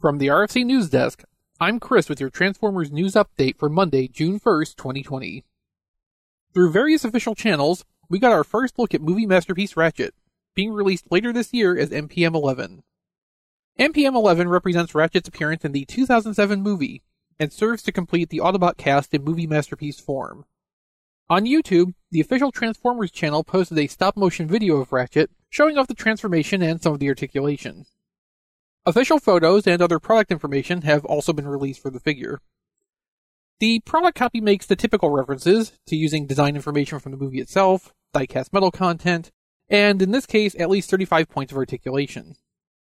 From the RFC News Desk, I'm Chris with your Transformers news update for Monday, June 1st, 2020. Through various official channels, we got our first look at movie masterpiece Ratchet, being released later this year as MPM 11. MPM 11 represents Ratchet's appearance in the 2007 movie and serves to complete the Autobot cast in movie masterpiece form. On YouTube, the official Transformers channel posted a stop motion video of Ratchet showing off the transformation and some of the articulation. Official photos and other product information have also been released for the figure. The product copy makes the typical references to using design information from the movie itself, diecast metal content, and in this case, at least 35 points of articulation.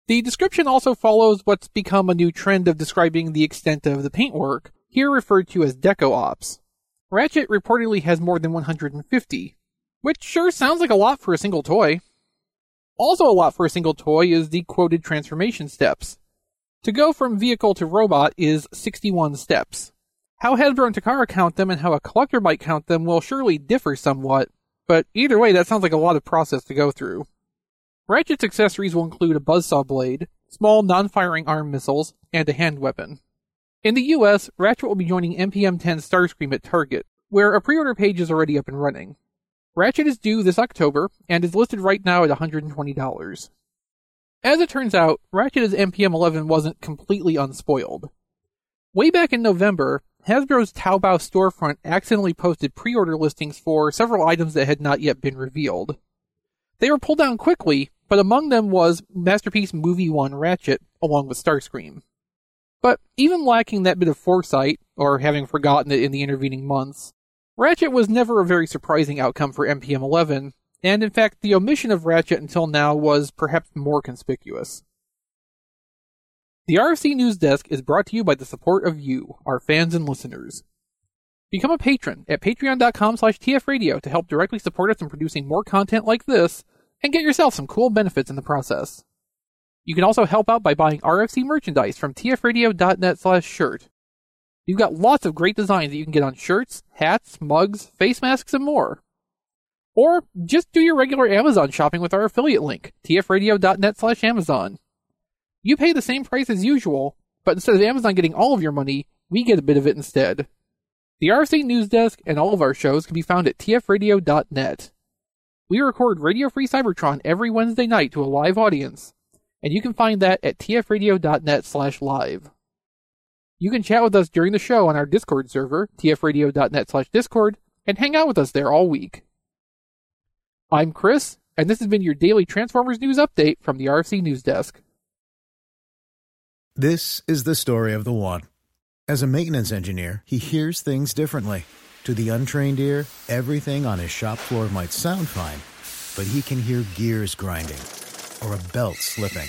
The description also follows what's become a new trend of describing the extent of the paintwork, here referred to as deco ops. Ratchet reportedly has more than 150, which sure sounds like a lot for a single toy. Also a lot for a single toy is the quoted transformation steps. To go from vehicle to robot is 61 steps. How Hasbro and Takara count them and how a collector might count them will surely differ somewhat, but either way that sounds like a lot of process to go through. Ratchet's accessories will include a buzzsaw blade, small non-firing arm missiles, and a hand weapon. In the US, Ratchet will be joining MPM 10 Starscream at Target, where a pre-order page is already up and running. Ratchet is due this October and is listed right now at $120. As it turns out, Ratchet as MPM 11 wasn't completely unspoiled. Way back in November, Hasbro's Taobao storefront accidentally posted pre-order listings for several items that had not yet been revealed. They were pulled down quickly, but among them was Masterpiece Movie 1 Ratchet, along with Starscream. But even lacking that bit of foresight, or having forgotten it in the intervening months, Ratchet was never a very surprising outcome for MPM 11, and in fact, the omission of Ratchet until now was perhaps more conspicuous. The RFC News Desk is brought to you by the support of you, our fans and listeners. Become a patron at patreon.com slash tfradio to help directly support us in producing more content like this, and get yourself some cool benefits in the process. You can also help out by buying RFC merchandise from tfradio.net slash shirt. You've got lots of great designs that you can get on shirts, hats, mugs, face masks, and more. Or just do your regular Amazon shopping with our affiliate link, tfradio.net slash Amazon. You pay the same price as usual, but instead of Amazon getting all of your money, we get a bit of it instead. The RFC News Desk and all of our shows can be found at tfradio.net. We record Radio Free Cybertron every Wednesday night to a live audience, and you can find that at tfradio.net slash live. You can chat with us during the show on our Discord server, tfradio.net slash discord, and hang out with us there all week. I'm Chris, and this has been your daily Transformers news update from the RFC News Desk. This is the story of the one. As a maintenance engineer, he hears things differently. To the untrained ear, everything on his shop floor might sound fine, but he can hear gears grinding or a belt slipping.